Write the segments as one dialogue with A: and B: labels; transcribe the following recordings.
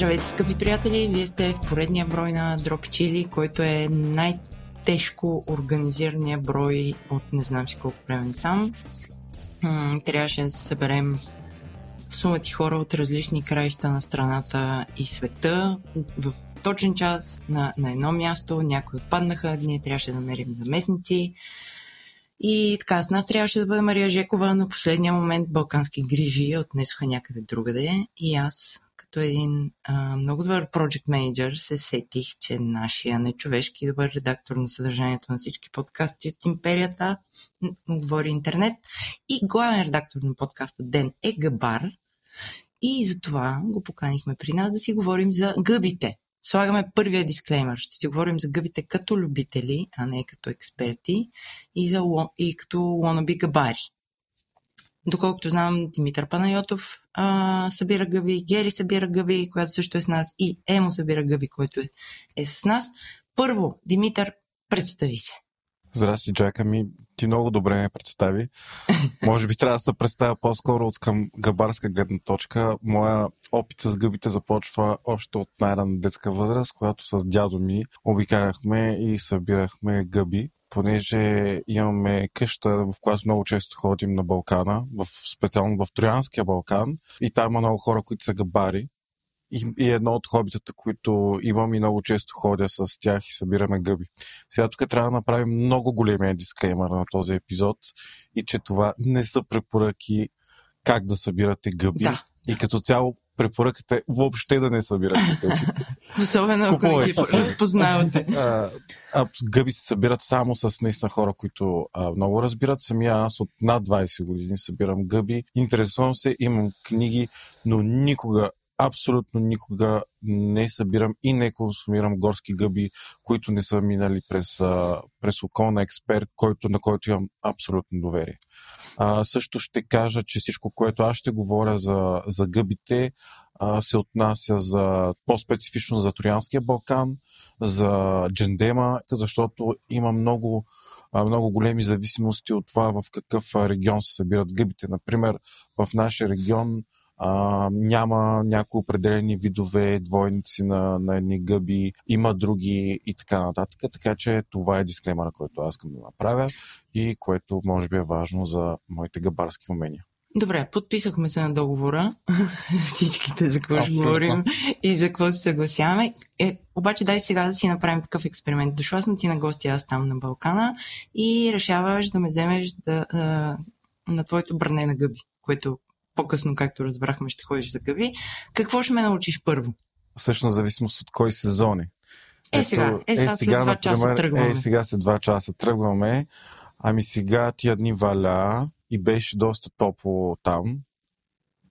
A: Здравейте, скъпи приятели! Вие сте в поредния брой на Дропи Чили, който е най-тежко организирания брой от не знам си колко време сам. Трябваше да съберем сумати хора от различни краища на страната и света в точен час на, на едно място. Някои отпаднаха, ние трябваше да намерим заместници. И така, с нас трябваше да бъде Мария Жекова, но последния момент балкански грижи отнесоха някъде другаде и аз като един а, много добър project менеджер се сетих, че нашия нечовешки добър редактор на съдържанието на всички подкасти от империята говори интернет и главен редактор на подкаста Ден е Габар. И затова го поканихме при нас да си говорим за гъбите. Слагаме първия дисклеймер. Ще си говорим за гъбите като любители, а не като експерти и, за, и като лонаби габари. Доколкото знам, Димитър Панайотов а, събира гъби, Гери събира гъби, която също е с нас, и Емо събира гъби, който е, е с нас. Първо, Димитър, представи се.
B: Здрасти, Джака ми. Ти много добре ме представи. Може би трябва да се представя по-скоро от към габарска гледна точка. Моя опит с гъбите започва още от най-ранна детска възраст, когато с дядо ми обикаляхме и събирахме гъби понеже имаме къща, в която много често ходим на Балкана, в, специално в Троянския Балкан, и там има много хора, които са габари. И, и едно от хобитата, които имам и много често ходя с тях и събираме гъби. Сега тук трябва да направим много големия дисклеймер на този епизод и че това не са препоръки как да събирате гъби.
A: Да.
B: И като цяло препоръката е въобще да не събирате гъби.
A: Особено ако ги разпознавате.
B: А, а, гъби се събират само с наистина хора, които а, много разбират. Самия аз от над 20 години събирам гъби. Интересувам се, имам книги, но никога абсолютно никога не събирам и не консумирам горски гъби, които не са минали през, през око на експерт, който, на който имам абсолютно доверие. А, също ще кажа, че всичко, което аз ще говоря за, за гъбите, а, се отнася за по-специфично за Троянския Балкан, за Джендема, защото има много много големи зависимости от това в какъв регион се събират гъбите. Например, в нашия регион а, няма някои определени видове двойници на, на едни гъби, има други и така нататък. Така че това е дисклеймера, който аз искам да направя и което може би е важно за моите габарски умения.
A: Добре, подписахме се на договора, всичките за какво ще говорим и за какво се съгласяваме. Е, обаче дай сега да си направим такъв експеримент. Дошла съм ти на гости, аз там на Балкана и решаваш да ме вземеш да, а, на твоето бране на гъби, което по-късно, както разбрахме, ще ходиш за гъби. Какво ще ме научиш първо?
B: Всъщност, зависимост от кой сезон
A: е. Е, сега, е, сега, е, сега след 2 часа тръгваме.
B: Е, сега след 2 часа тръгваме. Ами сега тия дни валя и беше доста топло там.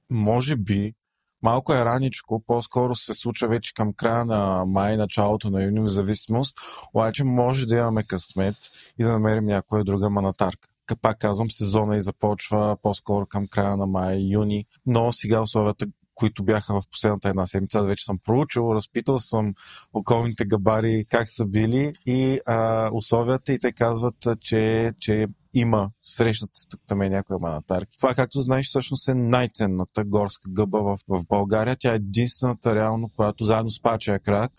B: Може би, малко е раничко, по-скоро се случва вече към края на май, началото на юни, в зависимост, обаче може да имаме късмет и да намерим някоя друга манатарка пак казвам, сезона и започва по-скоро към края на май, юни, но сега условията които бяха в последната една седмица, вече съм проучил, разпитал съм околните габари как са били и а, условията и те казват, че, че има, срещат се тук там е някоя манатарки. Това, както знаеш, всъщност е най-ценната горска гъба в, в България. Тя е единствената реално, която заедно с пачия крак,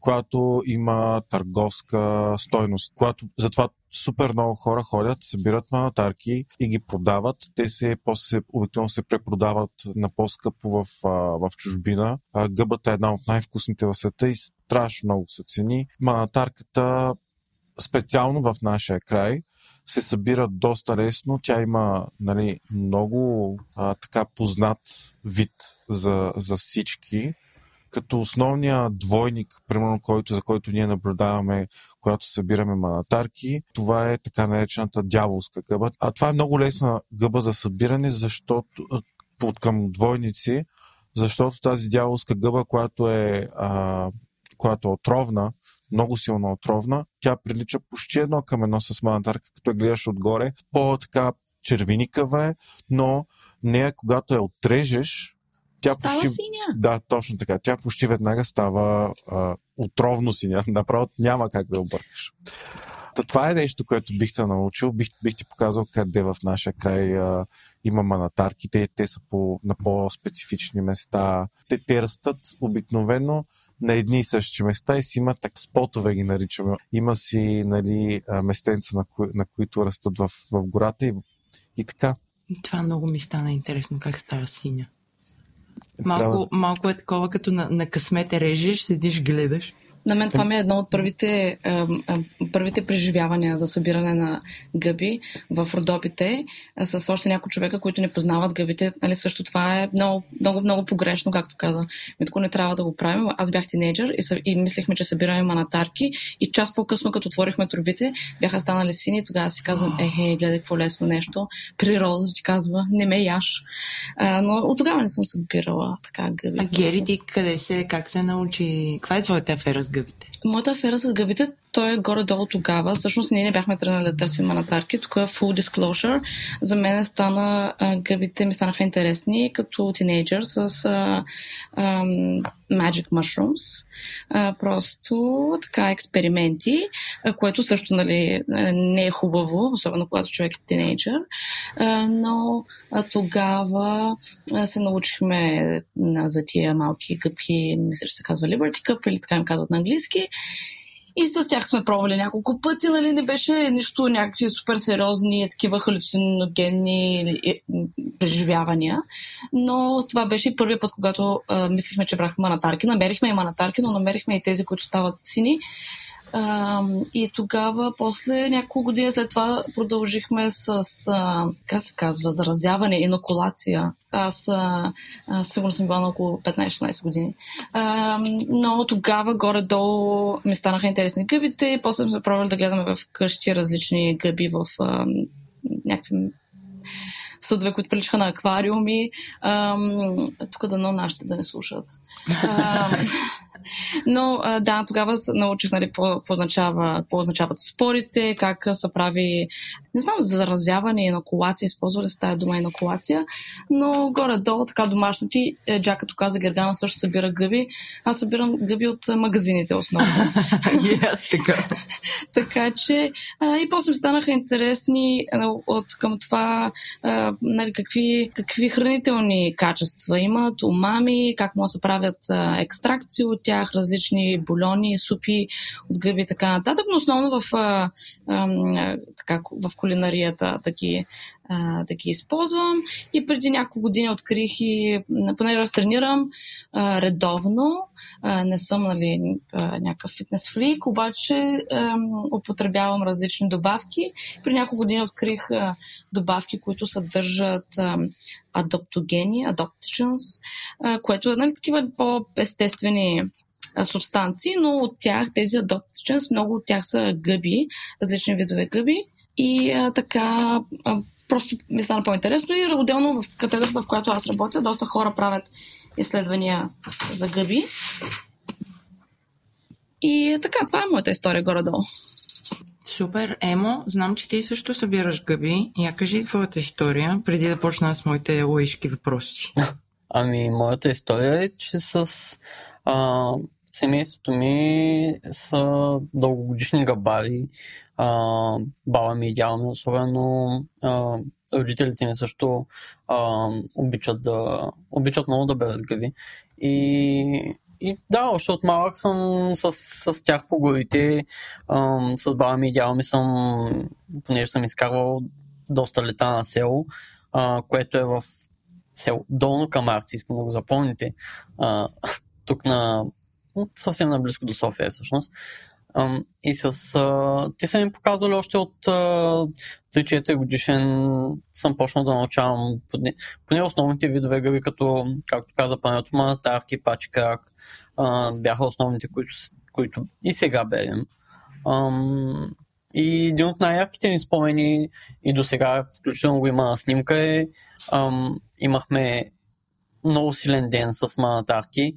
B: която има търговска стойност, която затова супер много хора ходят, събират манатарки и ги продават. Те се после обикновено се препродават на по-скъпо в, в чужбина. Гъбата е една от най-вкусните в света и страшно много се цени. Манатарката специално в нашия край се събира доста лесно. Тя има нали, много а, така познат вид за, за всички като основния двойник, примерно, който, за който ние наблюдаваме, когато събираме манатарки, това е така наречената дяволска гъба. А това е много лесна гъба за събиране, защото под към двойници, защото тази дяволска гъба, която е, а, която е отровна, много силно отровна, тя прилича почти едно към едно с манатарка, като я гледаш отгоре. По-така червеникава е, но нея, когато я отрежеш, тя
C: става
B: почти,
C: синя.
B: Да, точно така. Тя почти веднага става а, отровно синя. Направо няма как да объркаш. това е нещо, което бих те научил. Бих, бих ти показал къде в нашия край а, има манатарки. Те, те са по, на по-специфични места. Те, те растат обикновено на едни и същи места и си има так спотове ги наричаме. Има си нали, местенца, на, кои, на които растат в, в гората и, и така.
A: Това много ми стана интересно как става синя. Малко, малко е такова, като на, на късмете режеш, седиш, гледаш.
C: На мен това ми е едно от първите, първите преживявания за събиране на гъби в Родопите с още някои човека, които не познават гъбите. Нали, също това е много, много, много погрешно, както каза. Митко не трябва да го правим. Аз бях тинейджър и, съ, и мислехме, че събираме манатарки и час по-късно, като отворихме трубите, бяха станали сини и тогава си казвам, ехе, гледай какво лесно нещо. Природа ти казва, не ме яш. А, но от тогава не съм събирала така гъби.
A: А Гери, ти къде се, как се научи? Каква е твоята афера с гъбите?
C: Моята афера с гъбите, той е горе-долу тогава. Всъщност ние не бяхме тръгнали да търсим манатарки. Тук е full disclosure. За мен стана, а, гъбите ми станаха интересни като тинейджър с а, а, Magic Mushrooms. А, просто така експерименти, а, което също нали, не е хубаво, особено когато човек е тинейджър. А, но а, тогава а, се научихме на, за тия малки гъбки, мисля, че се казва Liberty Cup или така им казват на английски. И с тях сме пробвали няколко пъти, нали, не беше нищо някакви супер сериозни, такива халюциногенни преживявания. Но това беше първият път, когато а, мислихме, че брахме манатарки. Намерихме и манатарки, но намерихме и тези, които стават сини. А, и тогава, после няколко години след това, продължихме с, а, как се казва, заразяване, инокулация. Аз а, сигурно съм била на около 15-16 години. А, но тогава горе-долу ми станаха интересни гъбите. После сме пробвали да гледаме в къщи различни гъби в а, някакви съдове, които приличаха на аквариуми. А, тук дано нашите да не слушат. А, но да, тогава научих нали, какво, означава, какво означават спорите, как се прави, не знам, заразяване и инокулация, използвали се тази дума инокулация, но горе-долу така домашно ти, е, Джак като каза, Гергана също събира гъби, аз събирам гъби от магазините основно.
A: yes, така.
C: така че а, и после ми станаха интересни а, от към това а, нали, какви, какви хранителни качества имат, умами, как могат да се правят а, екстракции от тях, тях различни бульони, супи от гъби и така нататък, но основно в, а, а, така, в кулинарията да ги, да ги използвам. И преди няколко години открих и, поне раз тренирам а, редовно, не съм нали, някакъв фитнес флик, обаче употребявам различни добавки. При няколко години открих добавки, които съдържат адоптогени, adoptogens, а, което е нали, такива по-естествени субстанции, но от тях, тези adoptogens, много от тях са гъби, различни видове гъби. И а, така а, просто ми стана по-интересно и отделно в катедрата, в която аз работя, доста хора правят изследвания за гъби. И така, това е моята история горе-долу.
A: Супер. Емо, знам, че ти също събираш гъби. Я кажи твоята история, преди да почна с моите лоишки въпроси.
D: Ами, моята история е, че с а, семейството ми са дългогодишни габари. А, баба ми и дядо ми, особено а, родителите ми също а, обичат, да, обичат много да берат гъби. И, и да, още от малък съм с, с тях по горите. А, с баба ми и дядо ми съм, понеже съм изкарвал доста лета на село, а, което е в село Долно Камарци, искам да го запомните. А, тук на съвсем наблизко до София всъщност. И с... А, те са ми показвали още от 3-4 годишен съм почнал да научавам поне, поне основните видове гъби, като, както каза пането, манатарки, пачи крак, а, бяха основните, които, които и сега берем. Ам, и един от най-ярките ми спомени и до сега, включително го има на снимка, е ам, имахме много силен ден с манатарки,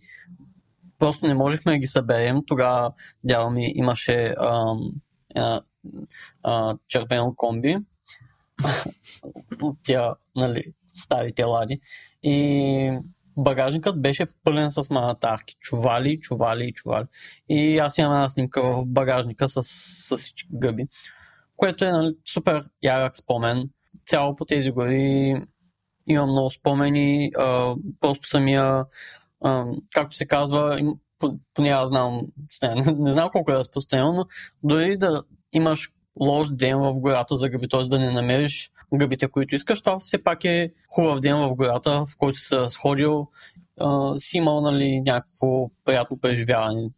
D: просто не можехме да ги съберем. Тогава дядо ми имаше а, а, а, червено комби от тя, нали, старите лади. И багажникът беше пълен с манатарки. Чували, чували, чували. И аз имам една снимка в багажника с, с всички гъби, което е нали, супер ярък спомен. Цяло по тези гори имам много спомени. А, просто самия, както се казва, поне аз знам, не, не знам колко е разпространено, но дори да имаш лош ден в гората за гъби, т.е. да не намериш гъбите, които искаш, това все пак е хубав ден в гората, в който си сходил, а, си имал нали, някакво приятно преживяване,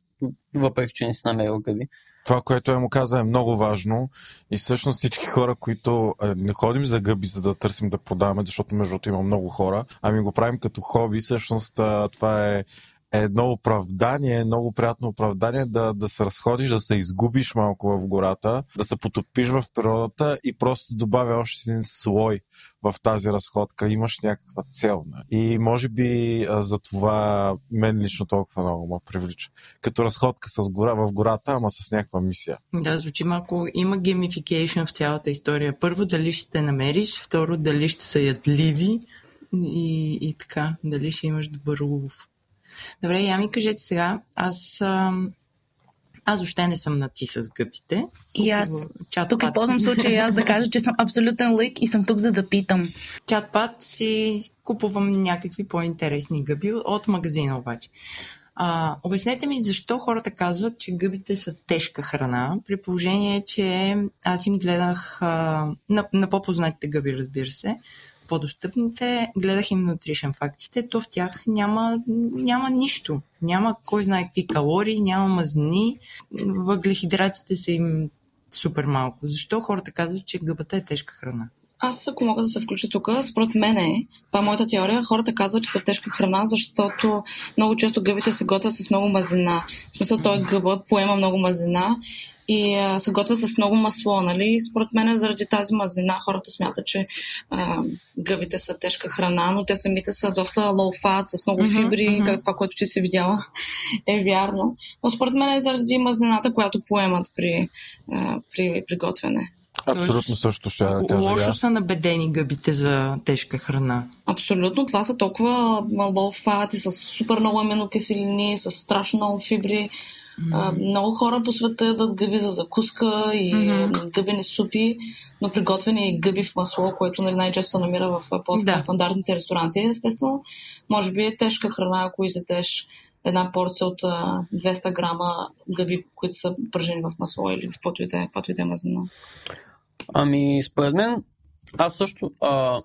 D: въпреки че не си намерил гъби.
B: Това, което е му каза е много важно. И всъщност всички хора, които не ходим за гъби, за да търсим да продаваме, защото между има много хора, ами го правим като хоби, всъщност това е едно оправдание, много приятно оправдание да, да се разходиш, да се изгубиш малко в гората, да се потопиш в природата и просто добавя още един слой в тази разходка. Имаш някаква цел. И може би за това мен лично толкова много ме привлича. Като разходка с гора, в гората, ама с някаква мисия.
A: Да, звучи малко. Има геймификейшн в цялата история. Първо, дали ще те намериш, второ, дали ще са ядливи и, и така, дали ще имаш добър улов. Добре, я ми кажете сега, аз аз въобще не съм на ти с гъбите.
E: И аз. Чат тук използвам случая аз да кажа, че съм абсолютен лик и съм тук за да питам.
A: Чатпад си купувам някакви по-интересни гъби от магазина обаче. А, обяснете ми защо хората казват, че гъбите са тежка храна, при положение, че аз им гледах а, на, на по-познатите гъби, разбира се, по-достъпните, гледах им нутришен фактите, то в тях няма, няма нищо. Няма кой знае какви калории, няма мазнини, въглехидратите са им супер малко. Защо хората казват, че гъбата е тежка храна?
C: Аз, ако мога да се включа тук, според мен е, това е моята теория, хората казват, че са тежка храна, защото много често гъбите се готвят с много мазина. В смисъл, той гъба поема много мазина и а, се готвя с много масло, нали? Според мен заради тази мазнина хората смятат, че а, гъбите са тежка храна, но те самите са доста low fat, с много фибри, mm-hmm. как това, което ти си видяла, е вярно. Но според мен е заради мазнината, която поемат при, а, при приготвяне.
B: Абсолютно също ще кажа.
A: Лошо са набедени гъбите за тежка храна.
C: Абсолютно. Това са толкова low fat и с супер много аминокиселини, с страшно много фибри. Mm-hmm. много хора по света ядат гъби за закуска и mm-hmm. гъбени супи, но приготвени гъби в масло, което нали, най-често се намира в по-стандартните да. ресторанти, естествено, може би е тежка храна, ако изядеш една порция от 200 грама гъби, които са пържени в масло или в каквото и да е мазнина.
D: Ами, според мен, аз също а,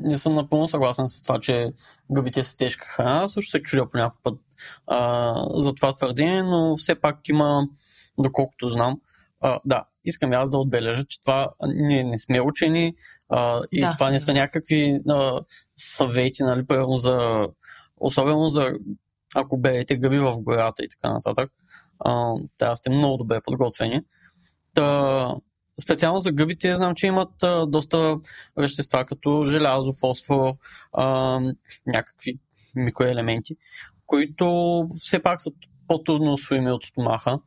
D: не съм напълно съгласен с това, че гъбите са тежка храна. Аз също се чудя по някакъв път а, за това твърдение, но все пак има, доколкото знам, а, да, искам аз да отбележа, че това ние не сме учени а, и да. това не са някакви а, съвети, нали, първо за, особено за ако берете гъби в гората и така нататък. А, трябва да сте много добре подготвени. Та, специално за гъбите знам, че имат а, доста вещества, като желязо, фосфор, а, някакви микроелементи, които все пак са по-трудно усвоими от стомаха.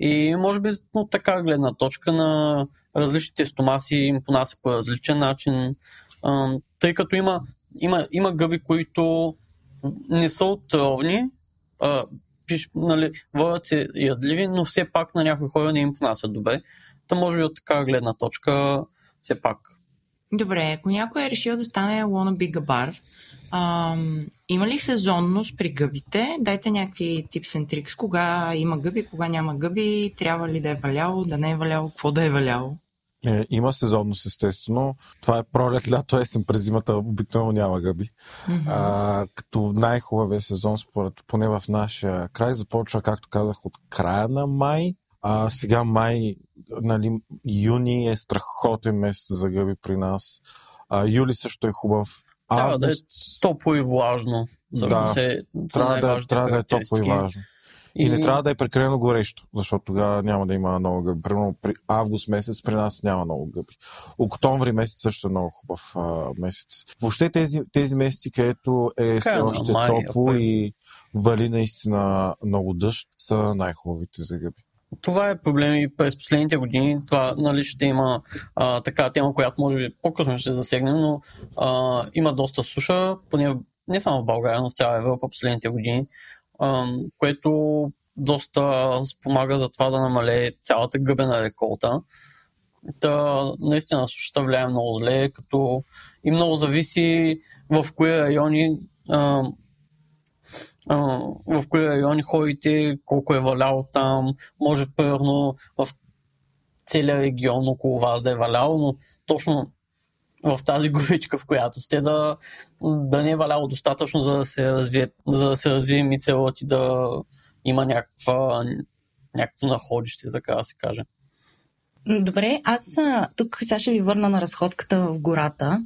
D: И може би от така гледна точка на различните стомаси им понася по различен начин, а, тъй като има, има, има гъби, които не са отровни, а, пиш, нали, водят се ядливи, но все пак на някои хора не им понасят добре. Та може би от така гледна точка все пак.
A: Добре, ако някой е решил да стане wannabe габар, ам, има ли сезонност при гъбите? Дайте някакви tips and tricks. Кога има гъби, кога няма гъби, трябва ли да е валяло, да не е валяло, какво да е валяло?
B: Е, има сезонност, естествено. Това е пролет, лято, есен, през зимата обикновено няма гъби. Mm-hmm. А, като най-хубавия сезон, според поне в нашия край, започва, както казах, от края на май. А сега май нали, юни е страхотен месец за гъби при нас. А, юли също е хубав.
D: Трябва Август... да е топло и влажно.
B: да,
D: се,
B: трябва, да, трябва да е топло и влажно. И... и не трябва да е прекалено горещо, защото тогава няма да има много гъби. Примерно при август месец при нас няма много гъби. Октомври месец също е много хубав а, месец. Въобще тези, тези месеци, където е все още май, топло и вали наистина много дъжд, са най-хубавите за гъби
D: това е проблем и през последните години. Това нали, ще има а, така тема, която може би по-късно ще засегнем, но а, има доста суша, поне не само в България, но в цяла Европа последните години, ам, което доста спомага за това да намалее цялата гъбена реколта. Та, наистина сушата влияе много зле, като и много зависи в кои райони а, а, в кои райони ходите, колко е валяло там. Може, примерно, в целия регион около вас да е валяло, но точно в тази горичка, в която сте, да, да не е валяло достатъчно, за да се развие, за да се развие мицелът и да има някаква, някакво находище, така да се каже.
E: Добре, аз тук сега ще ви върна на разходката в гората.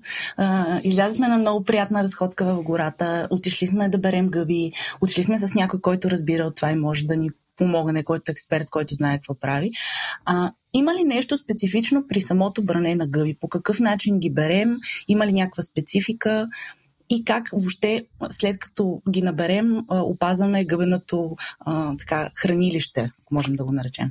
E: Излязли на много приятна разходка в гората. Отишли сме да берем гъби. Отишли сме с някой, който разбира от това и може да ни помогне, който е експерт, който знае какво прави. А, има ли нещо специфично при самото бране на гъби? По какъв начин ги берем? Има ли някаква специфика? И как въобще след като ги наберем, опазваме гъбеното а, така, хранилище, ако можем да го наречем.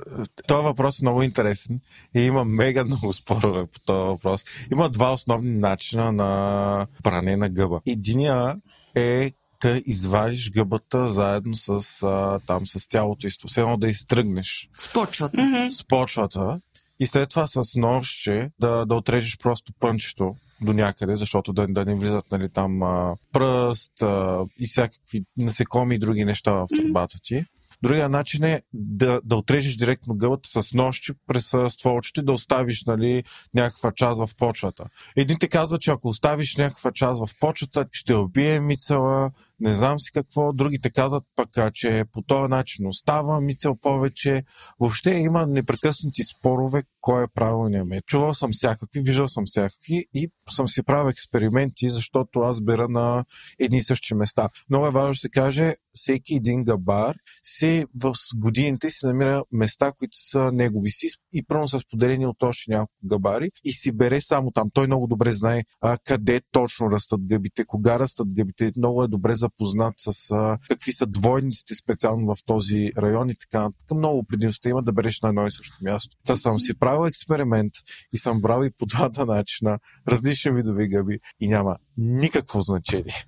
B: Това въпрос е много интересен и има мега много спорове по този въпрос. Има два основни начина на пране на гъба. Единия е да извадиш гъбата заедно с, а, там, с тялото и все едно да изтръгнеш.
A: С почвата.
E: Mm-hmm.
B: С почвата и след това с ножче да, да отрежеш просто пънчето до някъде, защото да, да не влизат нали, там а, пръст а, и всякакви насекоми и други неща в турбата ти. Другия начин е да, да отрежеш директно гъбата с нощи през стволчето и да оставиш нали, някаква част в почвата. Един те казва, че ако оставиш някаква част в почвата, ще убие мицела, не знам си какво. Другите казват пък, че по този начин остава мицел повече. Въобще има непрекъснати спорове кой е правилният мет. Чувал съм всякакви, виждал съм всякакви и съм си правил експерименти, защото аз бера на едни и същи места. Много е важно да се каже, всеки един габар се в годините си намира места, които са негови си и пръвно са споделени от още няколко габари и си бере само там. Той много добре знае а, къде точно растат гъбите, кога растат гъбите. Много е добре запознат с а, какви са двойниците специално в този район и така. така много предимства има да береш на едно и също място. Та съм си правил експеримент и съм брал и по двата начина различни видови гъби и няма никакво значение.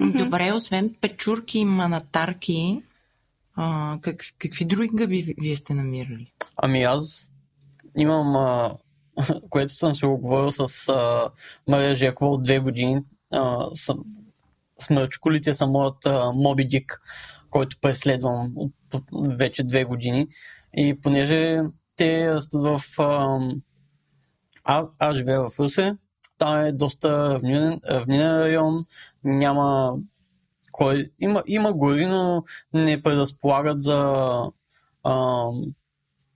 A: Добре, освен печурки и манатарки, а, как, какви други гъби вие сте намирали?
D: Ами аз имам, а, което съм се оговорил с а, Мария Жекова от две години. А, съм, смърчкулите са моят Моби Дик, който преследвам вече две години. И понеже те растат в... А, аз, аз живея в Русе, там е доста равнинен, равнинен район, няма кой... Има, има гори, но не предразполагат за, а,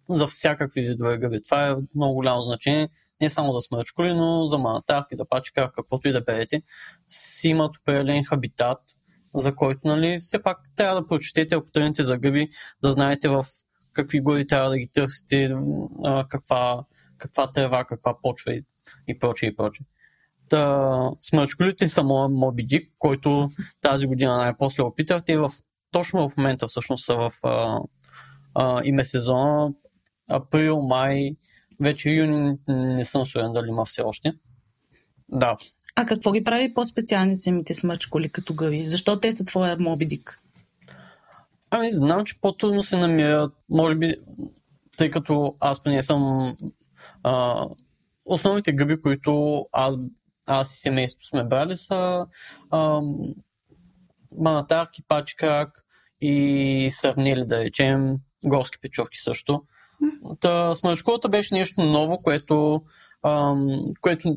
D: за всякакви видове гъби. Това е много голямо значение не само за смърчколи, но за манатарки, за пачка, каквото и да берете, си имат определен хабитат, за който, нали, все пак трябва да прочетете, ако тръгнете за гъби, да знаете в какви гори трябва да ги търсите, каква, каква трева, каква почва и, и прочее и прочее. Та, смърчколите са моят Моби Дик, който тази година най-после опитах. Те в, точно в момента всъщност са в а, а, име сезона. Април, май, вече юни не съм сигурен дали има все още. Да.
E: А какво ги прави по-специални самите смърчколи като гъби? Защо те са твоя Моби Дик?
D: Ами, знам, че по-трудно се намират. Може би, тъй като аз не съм а, основните гъби, които аз аз и семейството сме брали са манатарки, пачкак и сравнили, да речем, горски печовки също. Та, смършкулата беше нещо ново, което, ам, което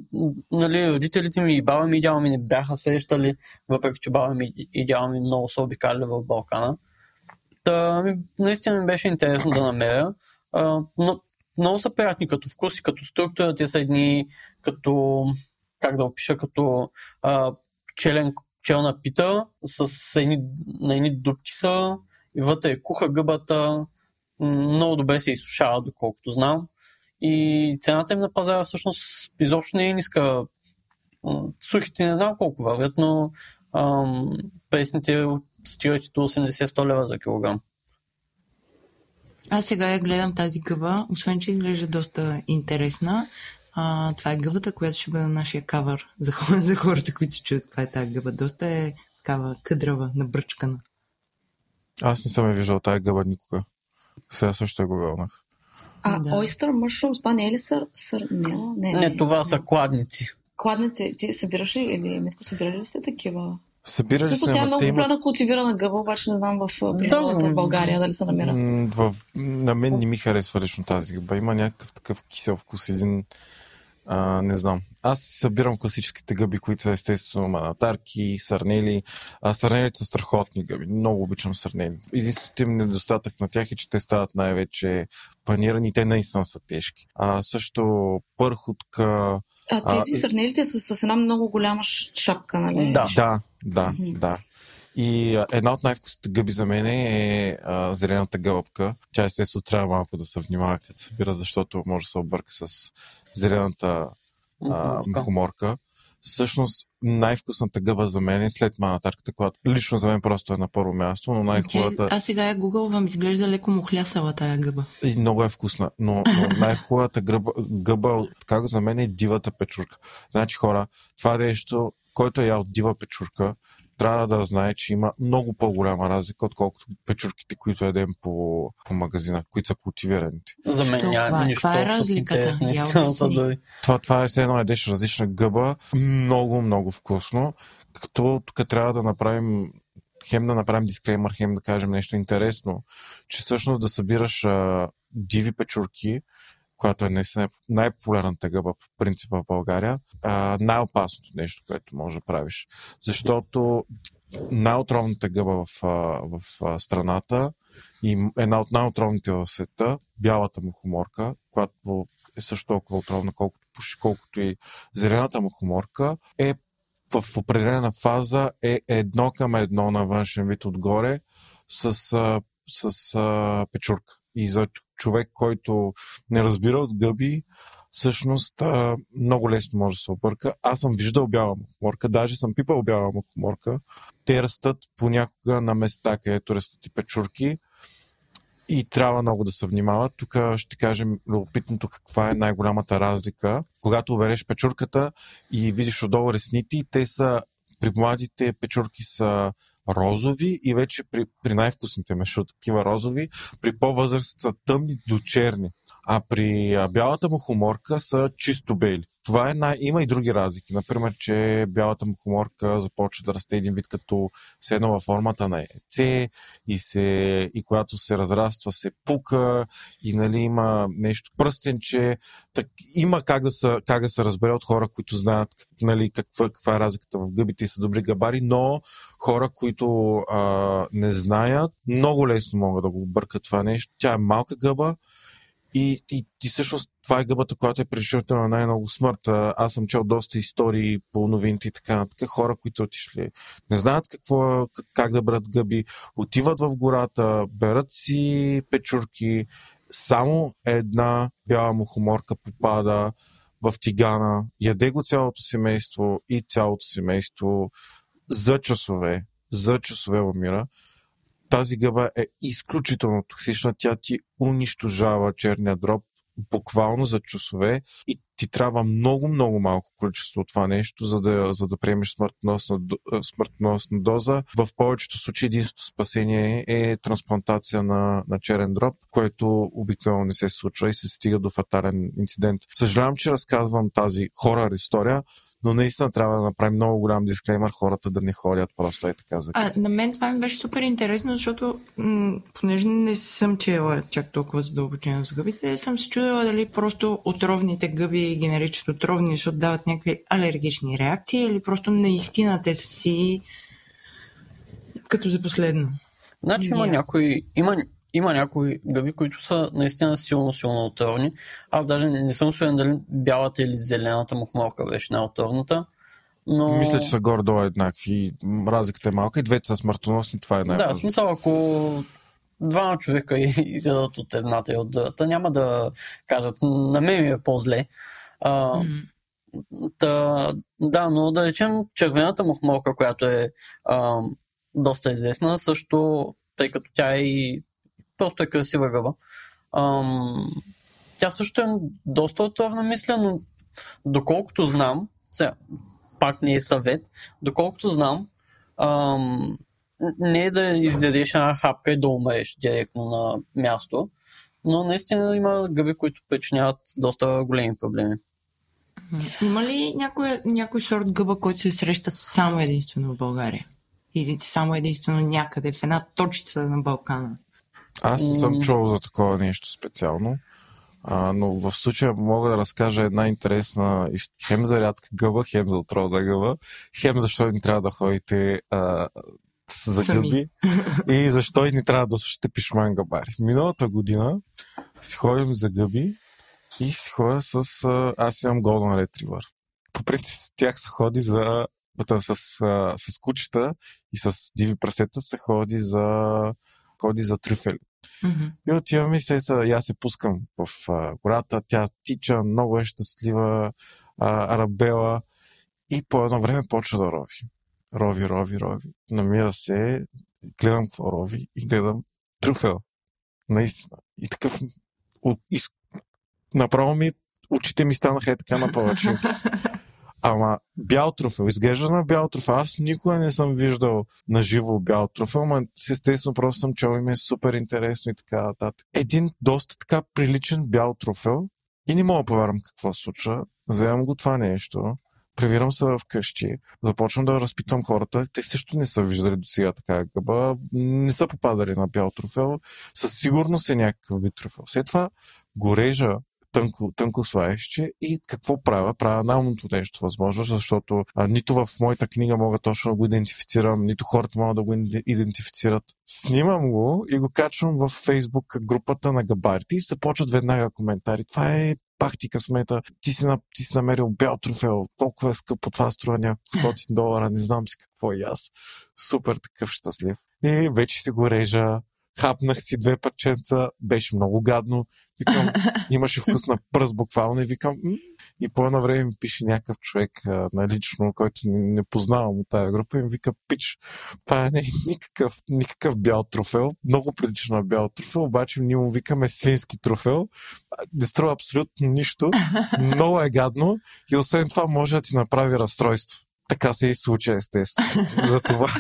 D: нали, родителите ми и баба ми и дядо ми не бяха срещали, въпреки че баба ми и дядо ми много са обикали в Балкана. Та, ми, наистина ми беше интересно да намеря. А, но много са приятни като вкус и като структура. Те са едни като как да опиша, като а, челен, челна пита с едни, на едни дубки са и вътре е куха гъбата, много добре се изсушава, доколкото знам. И цената им на пазара всъщност изобщо не е ниска. Сухите не знам колко вървят, но ам, пресните стигат до 80-100 лева за килограм.
A: Аз сега я гледам тази гъба, освен че изглежда доста интересна, А, това е гъбата, която ще бъде нашия кавър за, хора, за хората, които се чуят каква е тази гъба. Доста е такава къдрава, набръчкана.
B: Аз не съм я виждал тази гъба никога. Сега също я го вълнах.
C: А
A: Да.
C: oyster mushrooms, това не е ли сър... сър... Не, не,
D: Не, това са кладници.
C: Кладници, ти събираш ли или Митко, събирали ли сте такива?
B: Събирали сме,
C: тя е много
B: те
C: популярна култивирана гъба, обаче не знам в природата в България дали се намира.
B: В, на мен не ми харесва лично тази гъба. Има някакъв такъв кисел вкус, един... А, не знам. Аз събирам класическите гъби, които са естествено манатарки, сърнели. А сърнелите са страхотни гъби. Много обичам сърнели. Единственото им недостатък на тях е, че те стават най-вече панирани те наистина са тежки. А също пърхотка...
C: А
B: А,
C: тези сърнелите са с една много голяма шапка, нали?
D: Да.
B: Да, да, да. И една от най-вкусните гъби за мен е а, зелената гълъбка. Тя естествено трябва малко да се внимава, като се събира, защото може да се обърка с зелената а,
D: Мухоморка.
B: Всъщност най-вкусната гъба за мен е след манатарката, която лично за мен просто е на първо място, но най-хубавата
A: аз сега я гугълвам, изглежда леко мухлясала тая гъба.
B: и много е вкусна, но, но най-хубавата гъба, гъба, как за мен е дивата печурка. Значи хора, това нещо, който е ял дива печурка, трябва да знае, че има много по-голяма разлика, отколкото печурките, които едем по, по магазина, които са култивираните.
D: За мен няма
A: Каква-
D: нищо
A: каква е разликата?
D: дори.
B: Това, това е все едно едеш различна гъба, много, много вкусно, като тук трябва да направим хем да направим дисклеймър, хем да кажем нещо интересно, че всъщност да събираш а, диви печурки, която е наистина най-популярната гъба по принцип в България, а, най-опасното нещо, което можеш да правиш. Защото най-отровната гъба в, в страната и една от най-отровните в света, бялата мухоморка, която е също толкова отровна, колкото, колкото и зелената мухоморка, е в определена фаза е едно към едно на външен вид отгоре с, с а, печурка. И за човек, който не разбира от гъби, всъщност а, много лесно може да се обърка. Аз съм виждал бяла мухоморка, даже съм пипал бяла мухоморка. Те растат понякога на места, където растат и печурки и трябва много да се внимава. Тук ще кажем любопитното каква е най-голямата разлика. Когато увереш печурката и видиш отдолу ресните, те са при младите печурки са розови и вече при, при най-вкусните между такива розови, при по-възрастните са тъмни до черни. А при бялата мухоморка са чисто бели. Това е най... Има и други разлики. Например, че бялата мухоморка започва да расте един вид като се едно във формата на яйце и, се... и когато се разраства се пука и нали има нещо пръстенче. Так... Има как да, се, как да се разбере от хора, които знаят нали, каква, каква е разликата в гъбите и са добри габари, но хора, които а, не знаят, много лесно могат да го бъркат това нещо. Тя е малка гъба, и, и, и всъщност това е гъбата, която е причината на най-много смърт. Аз съм чел доста истории по новините и така нататък. Хора, които отишли, не знаят какво, как- как да брат гъби, отиват в гората, берат си печурки, само една бяла мухоморка попада в тигана, яде го цялото семейство и цялото семейство за часове, за часове умира тази гъба е изключително токсична. Тя ти унищожава черния дроб буквално за часове и ти трябва много, много малко количество от това нещо, за да, за да приемеш смъртоносна, смъртоносна доза. В повечето случаи единственото спасение е трансплантация на, на черен дроб, което обикновено не се случва и се стига до фатален инцидент. Съжалявам, че разказвам тази хорър история, но наистина трябва да направим много голям дисклеймер хората да не ходят просто е така за
A: А, на мен това ми беше супер интересно, защото м- понеже не съм чела чак толкова задълбочено с гъбите, съм се чудила дали просто отровните гъби ги наричат отровни, защото дават някакви алергични реакции или просто наистина те са си като за последно.
D: Значи има
A: Няма.
D: някои, има, има някои гъби, които са наистина силно, силно отровни. Аз даже не, не съм сигурен дали бялата или зелената мухоморка беше най-отровната. Но...
B: Мисля, че са горе-долу еднакви. Разликата е малка и двете са смъртоносни. Това е най
D: Да, в смисъл, ако двама човека изядат от едната и от другата, няма да кажат, на мен ми е по-зле. А,
A: М.
D: Та, да, но да речем червената мухоморка, която е а, доста известна, също, тъй като тя е и просто е красива гъба. Ам, тя също е доста отровна, мисля, но доколкото знам, сега, пак не е съвет, доколкото знам, ам, не е да изядеш една хапка и да умреш директно на място, но наистина има гъби, които причиняват доста големи проблеми.
A: Има ли някой, някой сорт гъба, който се среща само единствено в България? Или само единствено някъде в една точица на Балкана?
B: Аз не съм чувал за такова нещо специално. А, но в случая мога да разкажа една интересна хем за рядка гъба, хем за отровна гъба, хем защо ни трябва да ходите а, за
A: Сами.
B: гъби и защо ни трябва да слушате пишман габари. Миналата година си ходим за гъби и си ходя с... А, аз имам Golden Retriever. По принцип с тях се ходи за... Бъта, с, с кучета и с диви прасета се ходи за ходи за трюфели.
A: Мгм.
B: И отиваме и се, аз се пускам в а, гората, тя тича, много е щастлива, а, арабела и по едно време почва да рови. Рови, рови, рови. Намира се, гледам какво рови и гледам трюфел. Наистина. И такъв... из... Направо ми очите ми станаха е така на палачинки. Ама бял трофел, изглежда на бял трофел. Аз никога не съм виждал на живо бял трофел, но естествено просто съм чел и ми е супер интересно и така нататък. Един доста така приличен бял трофел и не мога да повярвам какво се случва. Вземам го това нещо, превирам се вкъщи, започвам да разпитвам хората. Те също не са виждали до сега така гъба, не са попадали на бял трофел. Със сигурност е някакъв вид трофел. След това го режа тънко, тънко слаещи и какво правя? Правя най-умното нещо възможно, защото а, нито в моята книга мога точно да го идентифицирам, нито хората могат да го иде- идентифицират. Снимам го и го качвам в Фейсбук групата на габарите и започват веднага коментари. Това е пак ти късмета, ти си, на, ти си намерил бял трофел, толкова е скъпо, това струва няколко стотин долара, не знам си какво и аз. Супер такъв щастлив. И вече си го режа, хапнах си две парченца, беше много гадно. Викам, имаше вкус на пръст буквално и викам, м- и по едно време ми пише някакъв човек а, налично, който не, не познавам от тази група и ми вика, пич, това не е никакъв, никакъв бял трофел, много прилича на бял трофел, обаче ние му викаме свински трофел, не струва абсолютно нищо, много е гадно и освен това може да ти направи разстройство. Така се и случи, естествено. Затова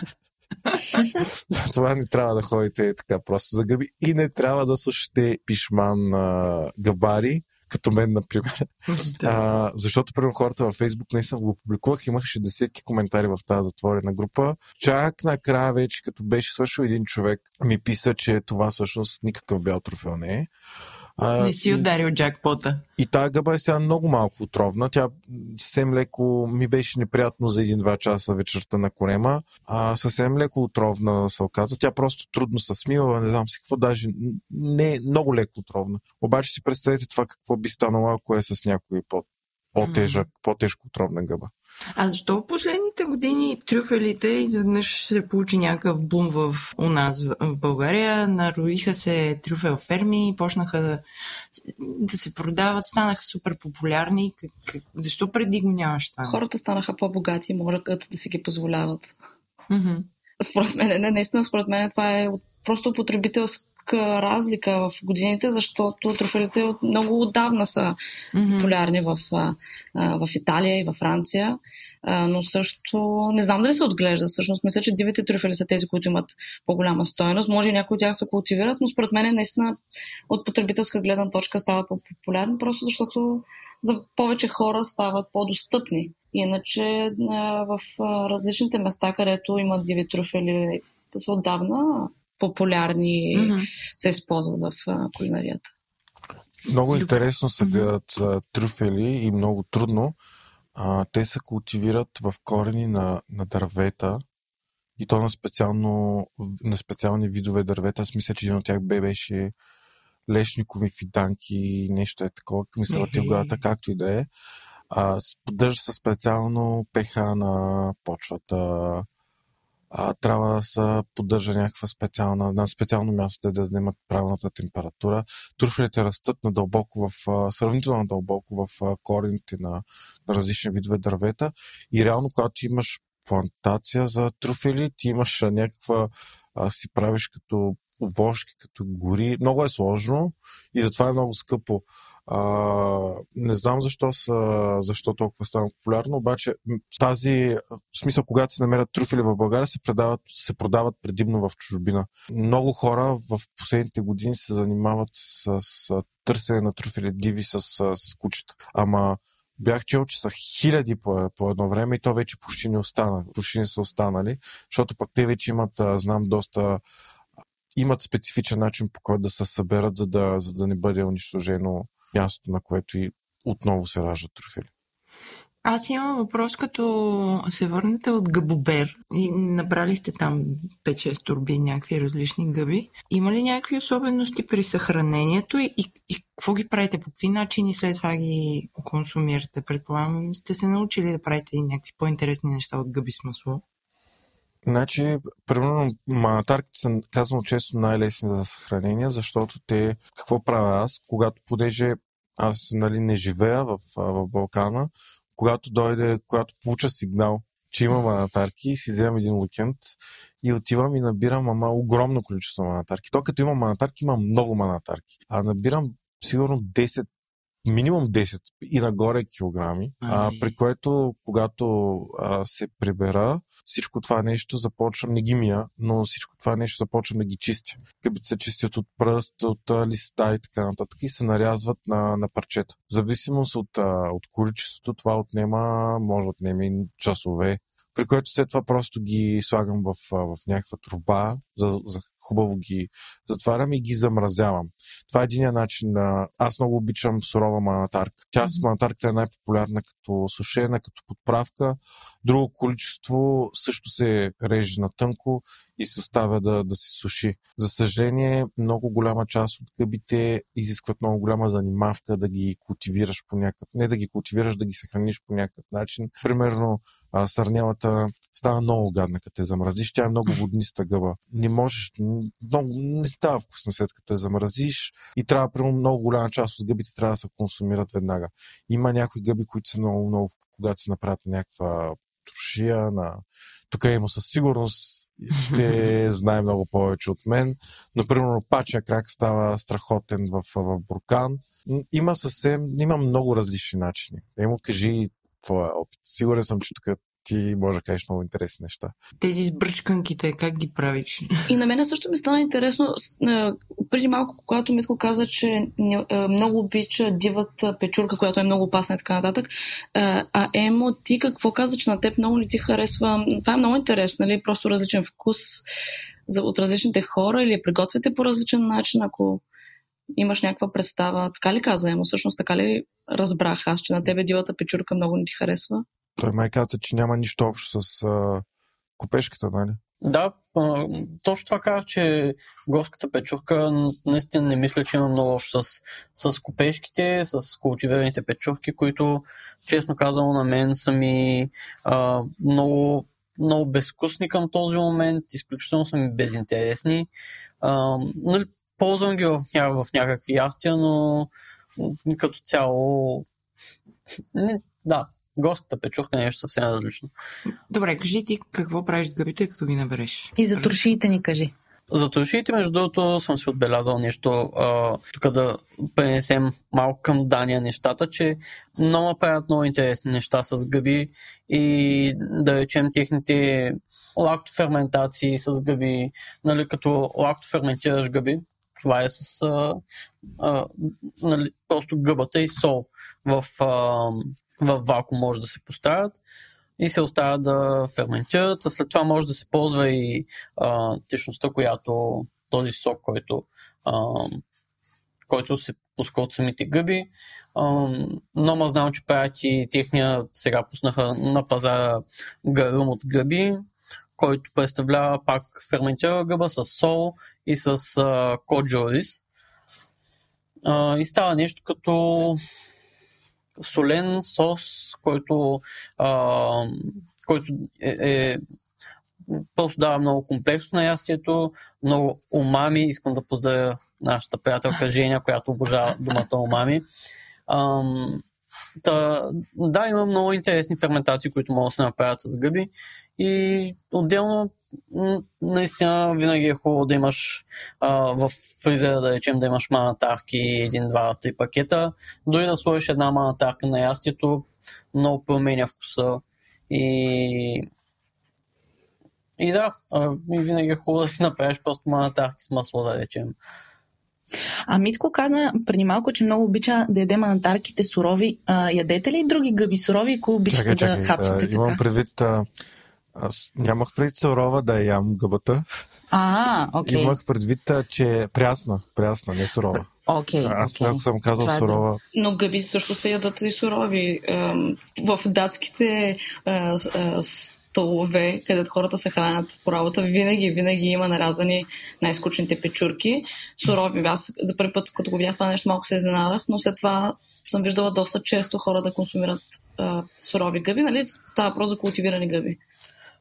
B: затова не трябва да ходите така просто за гъби и не трябва да слушате пишман а, габари, като мен, например. А, защото, примерно, хората във Фейсбук не съм го публикувах, имаше десетки коментари в тази затворена група. Чак накрая вече, като беше свършил един човек, ми писа, че това всъщност никакъв бял трофел не е. А,
A: Не си ударил джакпота.
B: и тази гъба е сега много малко отровна. Тя съвсем леко ми беше неприятно за един-два часа вечерта на корема. А, съвсем леко отровна се оказа. Тя просто трудно се смила, не знам си какво, даже не е много леко отровна. Обаче си представете това какво би станало, ако е с някой по- по-тежък, по-тежко отровна гъба.
A: А защо в последните години трюфелите изведнъж се получи някакъв бум в, у нас в, България? Нароиха се трюфел ферми, почнаха да, да се продават, станаха супер популярни. Как, как, защо преди го нямаш това?
C: Хората станаха по-богати и могат да си ги позволяват.
A: Мгм.
C: Според мен, не, наистина, според мен това е просто потребителска разлика в годините, защото трофелите от много отдавна са
A: Мгм.
C: популярни в, в Италия и във Франция, но също не знам дали се отглежда. Всъщност мисля, че дивите трюфели са тези, които имат по-голяма стоеност. Може и някои от тях се култивират, но според мен наистина от потребителска гледна точка стават по-популярни, просто защото за повече хора стават по-достъпни. Иначе в различните места, където имат диви трюфели, са отдавна популярни и
A: Мгм.
C: се използват в а, кулинарията.
B: Много интересно се гледат трюфели и много трудно. А, те се култивират в корени на, на дървета и то на, специално, на специални видове дървета. Аз мисля, че един от тях бе беше лешникови фиданки, нещо е такова. Мисля, ти в главата, както и да е. А, поддържа се специално ПХ на почвата. А, трябва да се поддържа някаква специална, на специално място, да, да имат правилната температура. Турфелите растат надълбоко в, сравнително надълбоко в корените на, на различни видове дървета. И реално, когато имаш плантация за труфели, ти имаш някаква, а, си правиш като обложки, като гори. Много е сложно и затова е много скъпо. А, не знам защо, са, защо толкова стана популярно, обаче тази, в смисъл, когато се намерят трюфели в България, се, предават, се продават предимно в чужбина. Много хора в последните години се занимават с, с търсене на трюфели диви с, с, кучета. Ама бях чел, че са хиляди по, по едно време и то вече почти не остана. Почти не са останали, защото пък те вече имат, знам, доста имат специфичен начин по който да се съберат, за да, за да не бъде унищожено мястото, на което и отново се раждат трофили.
A: Аз имам въпрос, като се върнете от Гъбобер и набрали сте там 5-6 турби, някакви различни гъби. Има ли някакви особености при съхранението и, и, и какво ги правите? По какви начини след това ги консумирате? Предполагам, сте се научили да правите някакви по-интересни неща от гъби с масло.
B: Значи, примерно, манатарките са казано често най-лесни за съхранение, защото те, какво правя аз, когато понеже аз нали, не живея в, в Балкана, когато дойде, когато получа сигнал, че има манатарки, си вземам един уикенд и отивам и набирам ама огромно количество манатарки. То като има манатарки, има много манатарки. А набирам сигурно 10 минимум 10 и нагоре килограми, а, при което когато а, се прибера, всичко това нещо започвам, не ги мия, но всичко това нещо започвам да ги чистя. Къбите се чистят от пръст, от а, листа и така нататък и се нарязват на, на парчета. В зависимост от, а, от количеството, това отнема, може да отнеме часове, при което след това просто ги слагам в, в някаква труба за, за хубаво ги затварям и ги замразявам. Това е един начин. На... Аз много обичам сурова манатарка. Тя с манатарката е най-популярна като сушена, като подправка. Друго количество също се реже на тънко и се оставя да, да се суши. За съжаление, много голяма част от гъбите изискват много голяма занимавка да ги култивираш по някакъв... Не да ги култивираш, да ги съхраниш по някакъв начин. Примерно, сърнявата става много гадна, като я замразиш. Тя е много водниста гъба. Не можеш, много, не става вкусна след като я замразиш и трябва, примерно, много голяма част от гъбите трябва да се консумират веднага. Има някои гъби, които са много, много, когато се направят някаква трошия, на... тук има със сигурност ще знае много повече от мен. Но, примерно, пача крак става страхотен в, в буркан. Има съвсем, има много различни начини. Емо, кажи твоя опит. Сигурен съм, че тук ти може да кажеш много интересни неща.
A: Тези сбръчканките, как ги правиш?
C: И на мен също ми стана интересно, преди малко, когато Митко каза, че много обича дивата печурка, която е много опасна и така нататък, а Емо, ти какво каза, че на теб много не ти харесва? Това е много интересно, нали? Просто различен вкус за, от различните хора или приготвяте по различен начин, ако имаш някаква представа. Така ли каза Емо? Всъщност така ли разбрах аз, че на тебе дивата печурка много не ти харесва?
B: Той май каза, че няма нищо общо с а, купешката, нали?
D: Да, точно това казах, че горската печурка наистина не мисля, че има много общо с, с купешките, с култивираните печурки, които, честно казано, на мен са ми а, много, много безвкусни към този момент, изключително са ми безинтересни. А, нали, ползвам ги в, в някакви ястия, но като цяло не, да, горската печурка е нещо съвсем различно.
A: Добре, кажи ти какво правиш с гъбите, като ги набереш?
E: И за туршиите ни кажи.
D: За туршиите, между другото, съм си отбелязал нещо, а, тук да пренесем малко към Дания нещата, че много правят много интересни неща с гъби и да речем техните лактоферментации с гъби, нали, като лактоферментираш гъби, това е с а, а, нали, просто гъбата и сол в а, в вакуум може да се поставят и се оставя да ферментират. А след това може да се ползва и а, течността, която този сок, който, а, който се пуска от самите гъби. Но ма знам, че правят и техния, сега пуснаха на пазара гарум от гъби, който представлява пак ферментира гъба с сол и с. А, и става нещо като солен сос, който, а, който е, е просто дава много комплексно на ястието, много умами. Искам да поздравя нашата приятелка Женя, която обожава думата умами. Ам, та, да, има много интересни ферментации, които могат да се направят с гъби. И отделно наистина винаги е хубаво да имаш а, в фризера, да речем, да имаш манатарки, един, два, три пакета. Дори да сложиш една манатарка на ястието, много променя вкуса. И и да, и винаги е хубаво да си направиш просто манатарки с масло, да речем.
E: А Митко каза преди малко, че много обича да яде манатарките сурови. А, ядете ли други гъби сурови, които обичате чакай, чакай, да хапвате?
B: А, имам предвид, а, аз нямах предвид сурова да ям гъбата.
E: А, окей. Okay.
B: Имах предвид, че е прясна, прясна, не сурова.
E: Окей, okay,
B: Аз
E: okay.
B: ако съм казал Това е сурова. Да.
C: Но гъби също се ядат и сурови. В датските столове, където хората се хранят по работа, винаги, винаги има наразани най-скучните печурки. Сурови. Аз за първи път, като го видях това нещо, малко се изненадах, но след това съм виждала доста често хора да консумират а, сурови гъби. Нали? Това въпрос за култивирани гъби.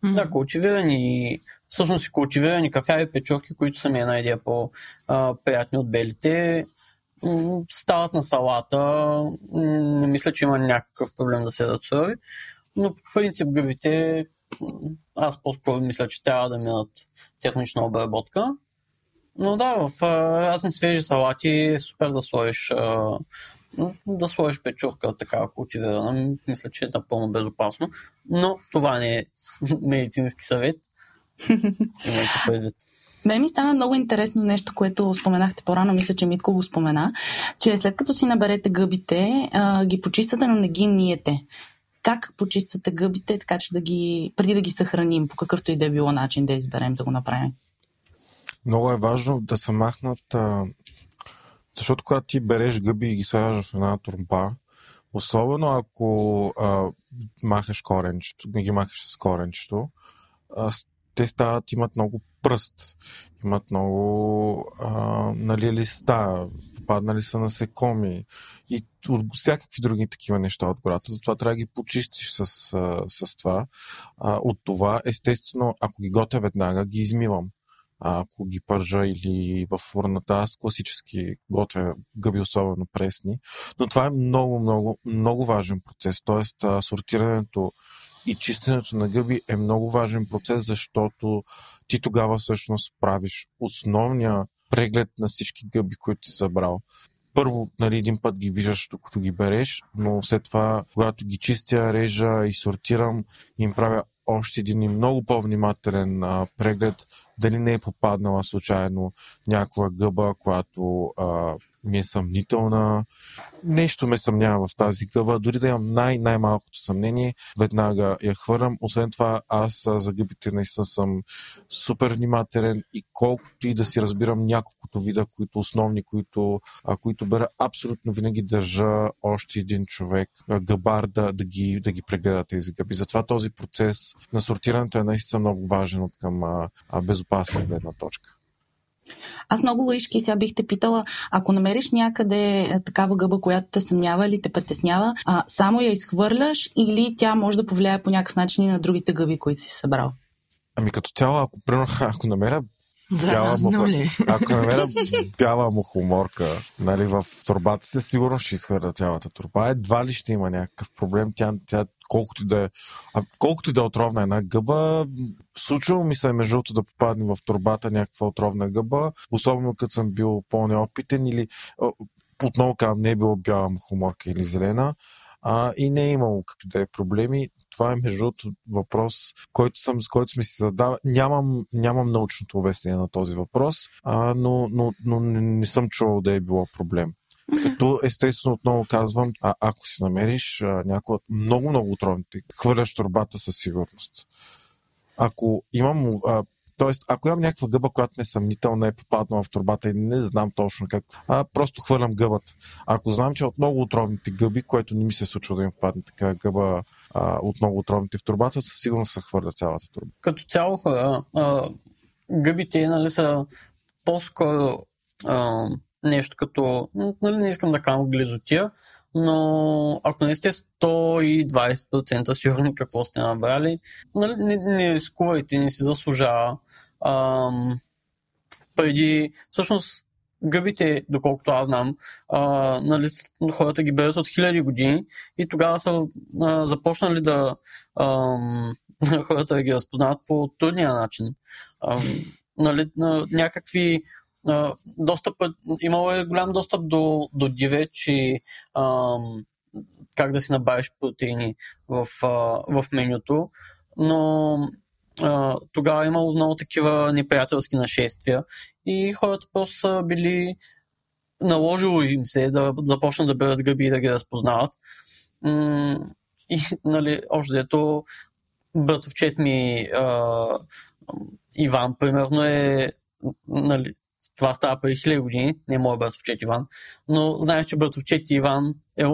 D: Да, култивирани, всъщност и култивирани кафяви печурки, които са ми една идея по-приятни от белите, стават на салата. Не мисля, че има някакъв проблем да се дадат сурови. Но по принцип гъбите аз по-скоро мисля, че трябва да минат технична обработка. Но да, в разни свежи салати е супер да сложиш да сложиш печурка такава култивирана. Мисля, че е напълно безопасно. Но това не е медицински съвет. Имайте предвид.
E: Мен ми стана много интересно нещо, което споменахте по-рано, мисля, че Митко го спомена, че след като си наберете гъбите, а, ги почиствате, но не ги миете как почиствате гъбите, така че да ги, преди да ги съхраним, по какъвто и да е било начин да изберем да го направим?
B: Много е важно да се махнат, а, защото когато ти береш гъби и ги слагаш в една турба, особено ако а, махаш коренчето, ги махаш с коренчето, те стават, имат много пръст, имат много а, нали, листа, попаднали са насекоми и от всякакви други такива неща от гората. Затова трябва да ги почистиш с, с това. А, от това, естествено, ако ги готвя веднага, ги измивам. Ако ги пържа или в фурната, аз класически готвя гъби, особено пресни. Но това е много, много, много важен процес. Тоест, сортирането и чистенето на гъби е много важен процес, защото ти тогава всъщност правиш основния преглед на всички гъби, които си събрал. Първо, нали, един път ги виждаш, докато ги береш, но след това, когато ги чистя, режа и сортирам, им правя още един и много по-внимателен а, преглед дали не е попаднала случайно някаква гъба, която а, ми е съмнителна. Нещо ме съмнява в тази гъба. Дори да имам най- най-малкото съмнение, веднага я хвърлям. Освен това, аз за гъбите наистина съм супер внимателен и колкото и да си разбирам няколкото вида, които основни, които, а, които бера, абсолютно винаги държа още един човек, гъбар да, да, ги, да ги прегледа тези гъби. Затова този процес на сортирането е наистина много важен от към а, безопасна гледна точка.
E: Аз много лъжки сега бих те питала, ако намериш някъде е, такава гъба, която те съмнява или те притеснява, а, само я изхвърляш или тя може да повлияе по някакъв начин и на другите гъби, които си събрал?
B: Ами като цяло, ако, ако намеря бяла
A: муха, ли?
B: Ако намеря бяла мухоморка нали, в турбата си, сигурно ще изхвърля цялата турба. Едва ли ще има някакъв проблем. Тя, тя колкото да е, а, колкото да е отровна една гъба, случва ми се между да попадне в турбата някаква отровна гъба, особено като съм бил по-неопитен или отново казвам, не е било бяла мухоморка или зелена, а, и не е имало какви да е проблеми. Това е между другото въпрос, който съм, с който сме си задава. Нямам, нямам научното обяснение на този въпрос, а, но, но, но не, не съм чувал да е било проблем. Като естествено отново казвам, а, ако си намериш някои от много-много отровните, хвърляш турбата със сигурност. Ако имам а, Тоест, ако имам някаква гъба, която ме съмнителна е попаднала в турбата и не знам точно как, а просто хвърлям гъбата. Ако знам, че от много отровните гъби, което не ми се случва да им попадне така гъба а, от много отровните в турбата, със сигурност се хвърля цялата турба.
D: Като цяло а, гъбите нали, са по-скоро а, нещо като, нали, не искам да казвам глизотия, но ако не сте 120% сигурни какво сте набрали, нали, не, не рискувайте, не си заслужава. Ам, преди, всъщност, гъбите, доколкото аз знам, а, нали, хората ги берат от хиляди години и тогава са а, започнали да ам, хората да ги разпознават по трудния начин. А, нали, на някакви а, достъп, имало е голям достъп до, до дивеч и а, как да си набавиш протеини в, а, в менюто, но а, тогава е имало много такива неприятелски нашествия и хората просто са били наложило им се да започнат да берат гъби и да ги разпознават. И, нали, общо взето, братовчет ми а, Иван, примерно, е нали, това става преди хиляди години, не е моят братовчет Иван, но знаеш, че братовчет Иван е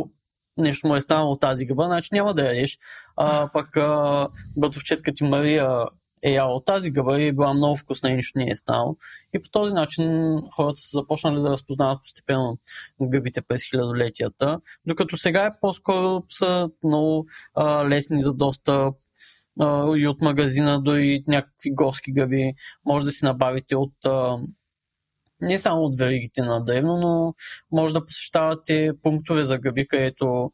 D: нещо му е станало от тази гъба, значи няма да ядеш. А, пък а, братовчетка ти Мария е от тази гъба и е била много вкусна и нищо не е станало. И по този начин хората са започнали да разпознават постепенно гъбите през хилядолетията, докато сега е по-скоро са много а, лесни за достъп а, и от магазина до и някакви горски гъби. Може да си набавите от а, не само от веригите на древно, но може да посещавате пунктове за гъби, където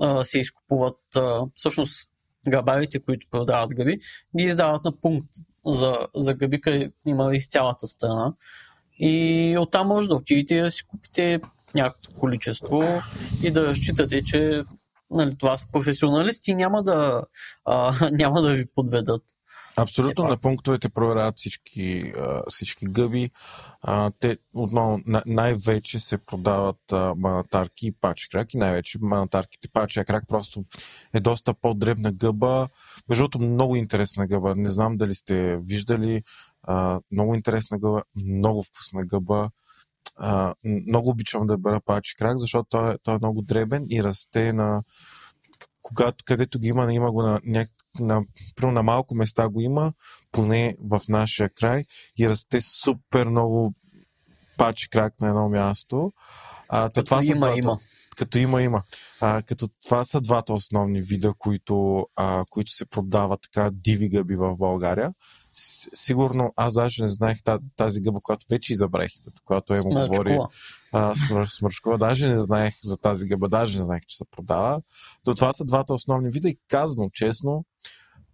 D: а, се изкупуват а, всъщност габарите, които продават гъби, ги издават на пункт за, за гъби, където има из цялата страна. И оттам може да отидете да си купите някакво количество и да разчитате, че нали, това са професионалисти няма да, а, няма да ви подведат.
B: Абсолютно на пунктовете проверяват всички, всички гъби. те отново най-вече се продават манатарки и пачи крак и най-вече манатарките пачи крак просто е доста по-дребна гъба. Между другото много интересна гъба. Не знам дали сте виждали. много интересна гъба, много вкусна гъба. много обичам да бъда пачи крак, защото той, е, той е много дребен и расте на когато, където ги има, има го на, няк... на, на, малко места го има, поне в нашия край и расте супер много пачи крак на едно място.
D: А, като това има, двата, има.
B: Като има, има. А, като това са двата основни вида, които, а, които се продават така диви гъби в България. Сигурно аз даже не знаех тази гъба, която вече и забравих, когато е му говори смър, смършкова. Даже не знаех за тази гъба, даже не знаех, че се продава. Но това са двата основни вида и казвам честно,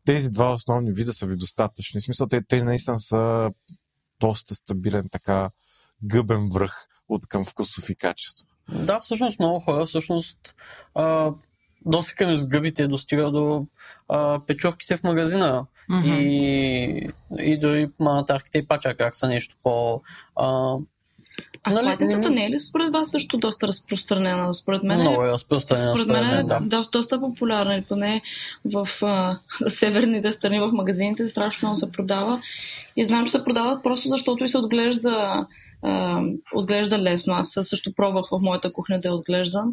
B: тези два основни вида са ви достатъчни. В смисъл, те, те наистина са доста стабилен така гъбен връх от към вкусови качества.
D: Да, всъщност много хора всъщност а, досека с гъбите достига до а, печовките в магазина mm-hmm. и, и дори манатарките и пача как са нещо по... А,
C: а нали, кладенцата не е ли според вас също доста разпространена? Според мен
D: Много е разпространена.
C: Според мен е да. доста, доста популярна. И поне в а, северните страни, в магазините страшно много се продава. И знам, че се продават просто защото и се отглежда, а, отглежда лесно. Аз също пробвах в моята кухня да я отглеждам.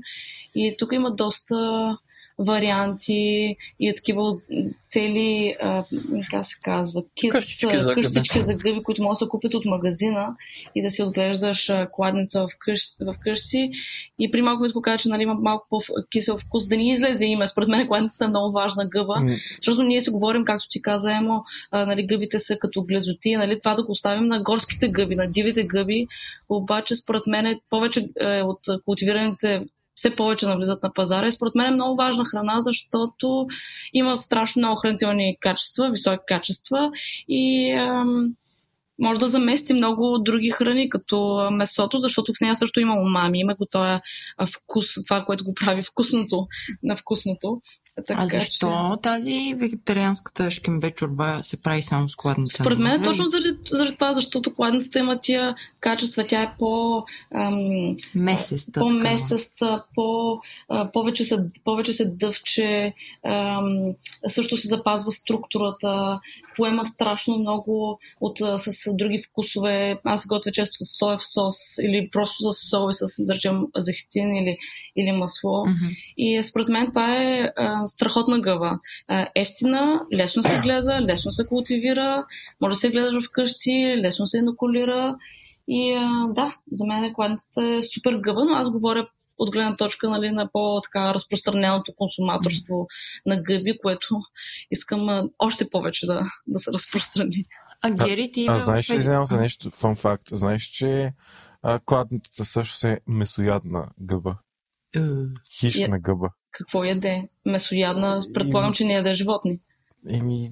C: И тук има доста варианти и такива цели, а, как се казва,
D: кит, къщички, за
C: къщички за гъби, които може да се купят от магазина и да си отглеждаш кладница в, къщ, в къщи. И при малко ми кажа, че нали, има малко по-кисел вкус, да ни излезе име. Според мен кладницата е много важна гъба, mm. защото ние си говорим, както ти каза, Емо, нали, гъбите са като глезоти, нали, това да го оставим на горските гъби, на дивите гъби, обаче според мен е повече е, от култивираните все повече навлизат на пазара. И според мен е много важна храна, защото има страшно много хранителни качества, високи качества и ам, може да замести много други храни, като месото, защото в нея също има умами, има го този вкус, това, което го прави вкусното на вкусното.
A: Така, а защо че... тази вегетарианската шкембе чорба се прави само с кладница?
C: Според мен е точно заради, заради това, защото кладницата има тия качества. Тя е по... Ам,
A: месеста.
C: По-месеста, по, а, повече, се, повече се дъвче, ам, също се запазва структурата, поема страшно много от, с други вкусове. Аз готвя често с соев сос или просто с сол и с, да речем, зехтин или, или масло. Mm-hmm. И според мен това е а, страхотна гъва. Ефтина, лесно се гледа, лесно се култивира, може да се гледаш вкъщи, лесно се инокулира. И а, да, за мен кладницата е супер гъва, но аз говоря от гледна точка нали, на по-разпространеното консуматорство на гъби, което искам а, още повече да, да се разпространи.
A: А Гери, ти
B: а, а знаеш ли, извинявам за нещо, фан факт, знаеш, че а, кладницата също е месоядна гъба. Uh, Хищна гъба.
C: Какво яде? Месоядна? Предполагам, че не яде животни.
B: Еми,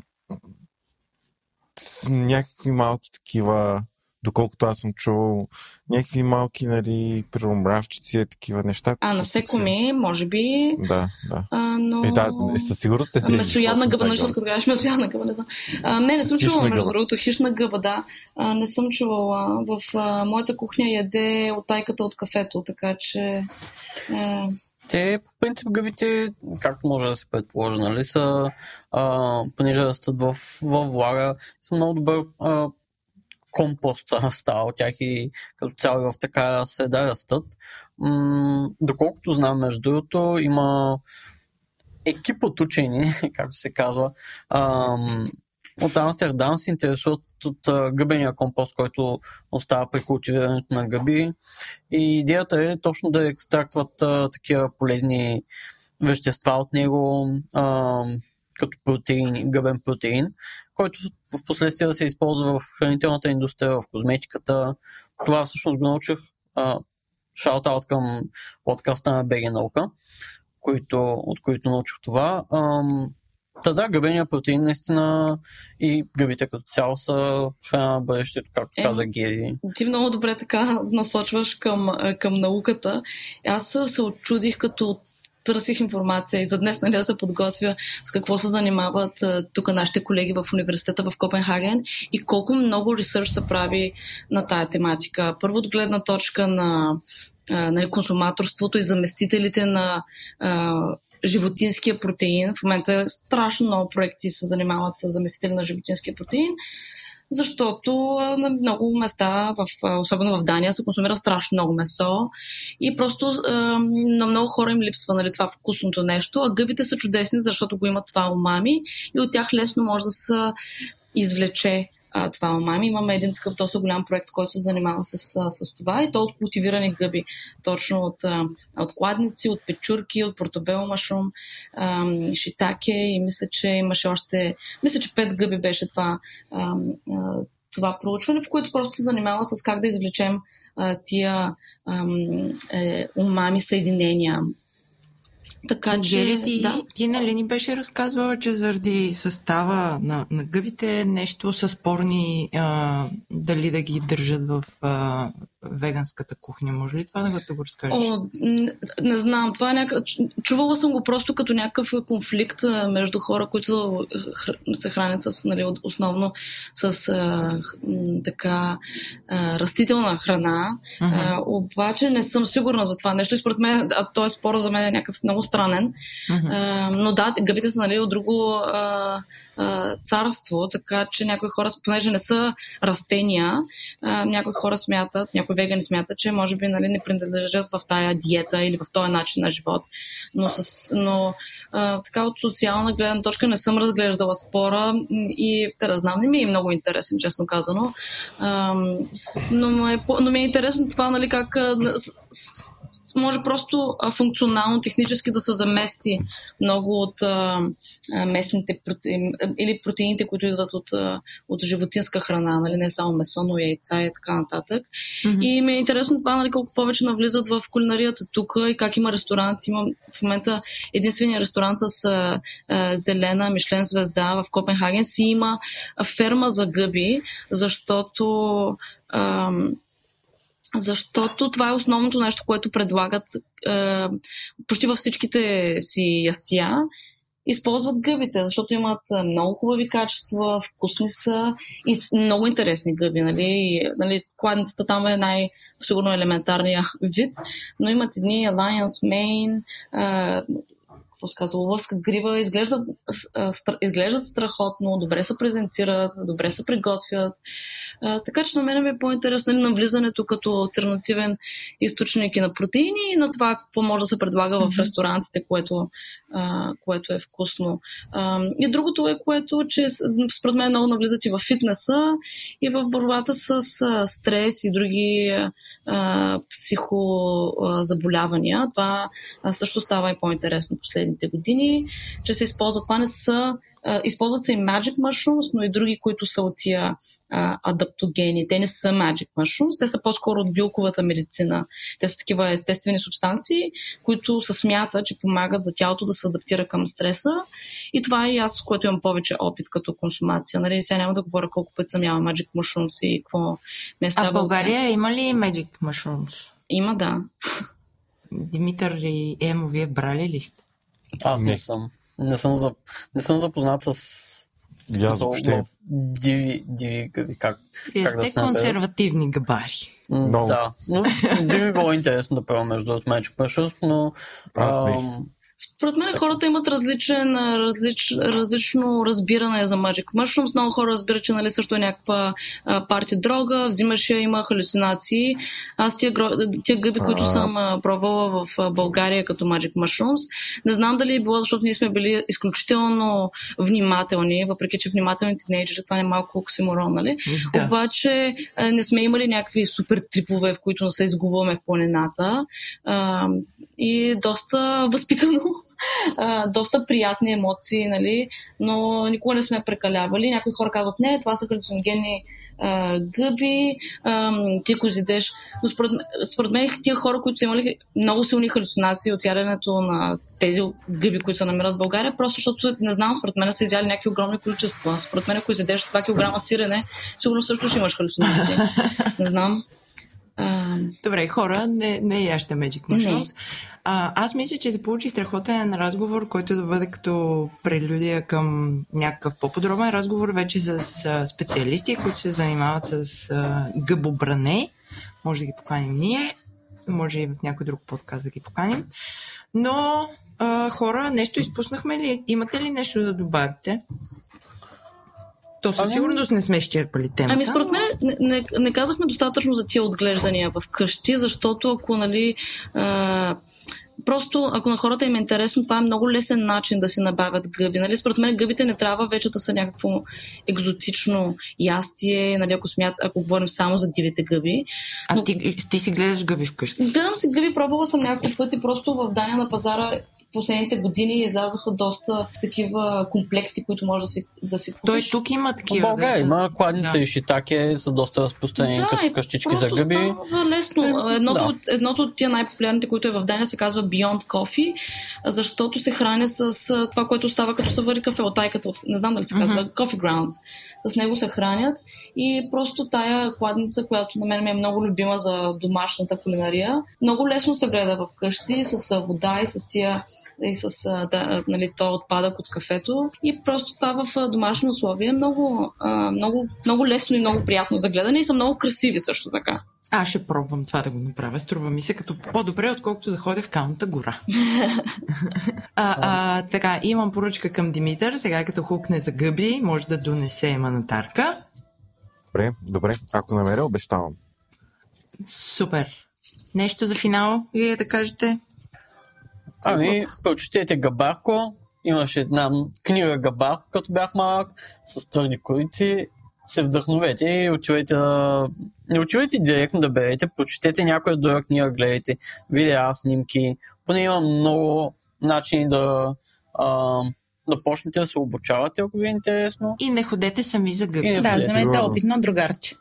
B: някакви малки такива, доколкото аз съм чувал, някакви малки, нали, мравчици, такива неща.
C: А, насекоми, може би.
B: Да, да.
C: А, но...
B: Е, да, е, със сигурност е
C: Месоядна гъба, нещо, като кажеш месоядна гъба, не знам. А, не, не съм хищна чувала, между другото, хищна гъба, да. А, не съм чувала. В а, моята кухня яде от тайката от кафето, така че... А...
D: Те, по принцип, гъбите, както може да се предположи, нали, са, а, понеже растат в, в влага, са много добър а, компост става от тях и като цяло в така среда растат. М- доколкото знам, между другото, има екип от учени, както се казва, ам, от Амстердам се интересуват от гъбения компост, който остава при култивирането на гъби. И идеята е точно да екстрактват а, такива полезни вещества от него, а, като протеин, гъбен протеин, който в последствие да се използва в хранителната индустрия, в козметиката. Това всъщност го научих. Шаут-аут към подкаста на БГ наука, които, от които научих това. Та да, гъбения протеин наистина и гъбите като цяло са храна на бъдещето, както е, каза Гери.
C: Ти много добре така насочваш към, към науката. Аз се очудих като търсих информация и за днес нали, да се подготвя с какво се занимават тук нашите колеги в университета в Копенхаген и колко много ресърч се прави на тая тематика. Първо от гледна точка на нали, консуматорството и заместителите на а, животинския протеин. В момента страшно много проекти се занимават с заместители на животинския протеин защото на много места, в, особено в Дания, се консумира страшно много месо и просто на много хора им липсва нали, това вкусното нещо, а гъбите са чудесни, защото го имат това умами и от тях лесно може да се извлече а, това мами. Имаме един такъв доста голям проект, който се занимава с, с това и то от култивирани гъби, точно от, от кладници, от печурки, от портобел машрум, шитаке и мисля, че имаше още, мисля, че пет гъби беше това, това проучване, в което просто се занимават с как да извлечем тия е, умами съединения така че,
A: Гери, ти, да. ти нали ни беше разказвала, че заради състава на, на гъбите нещо са спорни а, дали да ги държат в а, веганската кухня. Може ли това да го, да разкажеш?
C: О, не, не знам. Това е някак... Чувала съм го просто като някакъв конфликт между хора, които се хранят с, нали, основно с а, така а, растителна храна. Uh-huh. А, обаче не съм сигурна за това нещо и според мен, а този спор за мен е някакъв много странен. Uh-huh. А, но да, гъбите са нали, от друго а, царство, така че някои хора, понеже не са растения, някои хора смятат, някои вегани смятат, че може би нали, не принадлежат в тая диета или в този начин на живот. Но, с, но така от социална гледна точка не съм разглеждала спора и да знам, не ми е много интересен, честно казано. А, но, е, но ми е интересно това, нали, как може просто функционално, технически да се замести много от а, местните протеини, или протеините, които идват от, от животинска храна, нали? не само месо, но яйца и така нататък. Mm-hmm. И ми е интересно това, нали, колко повече навлизат в кулинарията тук и как има ресторант. Има в момента единствения ресторант с а, а, зелена Мишлен звезда в Копенхаген си има ферма за гъби, защото а, защото това е основното нещо, което предлагат е, почти във всичките си ястия. Използват гъбите, защото имат много хубави качества, вкусни са и много интересни гъби. Нали? И, нали, кладницата там е най- сигурно елементарния вид, но имат едни Alliance Main, е, какво се казва, лъвска грива, изглеждат, изглеждат страхотно, добре се презентират, добре се приготвят. А, така че на мен ми е по-интересно на влизането като альтернативен източник и на протеини и на това какво може да се предлага в ресторантите, което, а, което е вкусно. А, и другото е, което, че според мен много навлизат и в фитнеса и в борбата с а, стрес и други а, психозаболявания. Това а, също става и по-интересно последните години, че се използва. Това не са а, използват се и Magic Mushrooms, но и други, които са от тия а, адаптогени. Те не са Magic Mushrooms, те са по-скоро от билковата медицина. Те са такива естествени субстанции, които се смята, че помагат за тялото да се адаптира към стреса. И това е и аз, което имам повече опит като консумация. Нали? Сега няма да говоря колко път съм яла Magic Mushrooms и какво ме
A: А в България има ли Magic Mushrooms?
C: Има, да.
A: Димитър и Емо, вие брали ли сте?
D: Аз не,
B: Не.
D: съм. Не съм, за, не съм запознат с
B: И аз въобще.
D: диви, диви как,
A: Вие
D: как да
A: сте
D: се наберат.
A: консервативни габари.
D: Да, но би ми било интересно да правя между Magic Mushrooms, но
B: Аз не.
D: ам,
C: Според мен хората имат различен, различ, различно разбиране за Magic Mushrooms. Много хора разбират, че нали, също е някаква а, парти дрога, взимаш я, има халюцинации. Аз тия, тия гъби, които съм а, пробвала в а, България като Magic Mushrooms, не знам дали е било, защото ние сме били изключително внимателни, въпреки че внимателни тинейджери, това е малко оксиморон, нали?
A: Да.
C: Обаче а, не сме имали някакви супер трипове, в които не се изгубваме в планината. А, и доста възпитано, а, доста приятни емоции, нали? но никога не сме прекалявали. Някои хора казват, не, това са халюциногенни а, гъби, а, ти ако изидеш. Но според, според мен тия хора, които са имали много силни халюцинации от яденето на тези гъби, които се намират в България, просто защото, не знам, според мен са изяли някакви огромни количества. Според мен, ако изядеш 2 кг сирене, сигурно също ще имаш халюцинации. Не знам. А,
A: Добре, хора, не, не яща Magic Mushrooms. А, аз мисля, че се получи страхотен разговор, който да бъде като прелюдия към някакъв по-подробен разговор вече с а, специалисти, които се занимават с а, гъбобране. Може да ги поканим ние, може и в някой друг подкаст да ги поканим. Но, а, хора, нещо изпуснахме ли? Имате ли нещо да добавите? То със
D: Ами-
A: сигурност не сме изчерпали темата.
C: Ами според мен не, не, не казахме достатъчно за тия отглеждания в къщи, защото ако нали а, Просто, ако на хората им е интересно, това е много лесен начин да си набавят гъби. Нали? Според мен гъбите не трябва вече да са някакво екзотично ястие, нали? ако, смят, ако говорим само за дивите гъби.
A: А ти, ти си гледаш гъби вкъщи.
C: Гледам си гъби, пробвала съм няколко пъти, просто в Дания на пазара последните години излязаха доста такива комплекти, които може да си, да си
A: Той
C: купиш.
A: тук има
D: в
A: такива.
D: България
A: да.
D: има кладница
A: Да.
D: и шитаке, са доста разпространени
C: Да,
D: като къщички за гъби.
C: Лесно. Едното,
D: Да.
C: от, едното от тия най-популярните, които е в Дания, се казва Beyond Coffee, защото се храня с това, което става като се вари кафе от тайката, от, не знам дали се казва,
A: Мгм.
C: Coffee Grounds. С него се хранят и просто тая кладница, която на мен ми е много любима за домашната кулинария, много лесно се гледа в къщи с вода и с тия и с да, нали, то отпадък от кафето. И просто това в домашни условия е много, много, много лесно и много приятно за гледане и са много красиви също така.
A: Аз ще пробвам това да го направя. Струва ми се като по-добре, отколкото да ходя в калната гора. а, а, така, имам поръчка към Димитър. Сега като хукне за гъби, може да донесе манатарка.
B: Добре, добре. Ако намеря, обещавам.
A: Супер. Нещо за финал, вие да кажете?
D: Ами, прочетете Габарко. Имаше една книга Габарко, като бях малък, с твърди корици. Се вдъхновете и отивайте да... Не отивайте директно да берете, прочетете някоя друга книга, гледайте видеа, снимки. Поне има много начини да, а, да почнете да се обучавате, ако ви е интересно.
A: И не ходете сами за гъби.
E: Да,
D: Със
E: вземете
B: сигурност.
E: опит на другарче.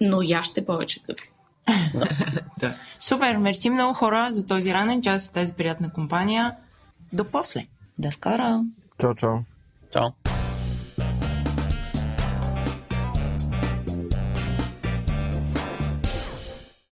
C: Но я ще повече гъби.
A: Да. Супер, мерси много хора за този ранен час, тази приятна компания. До после!
E: До скоро!
B: Чао, чао.
D: Чао.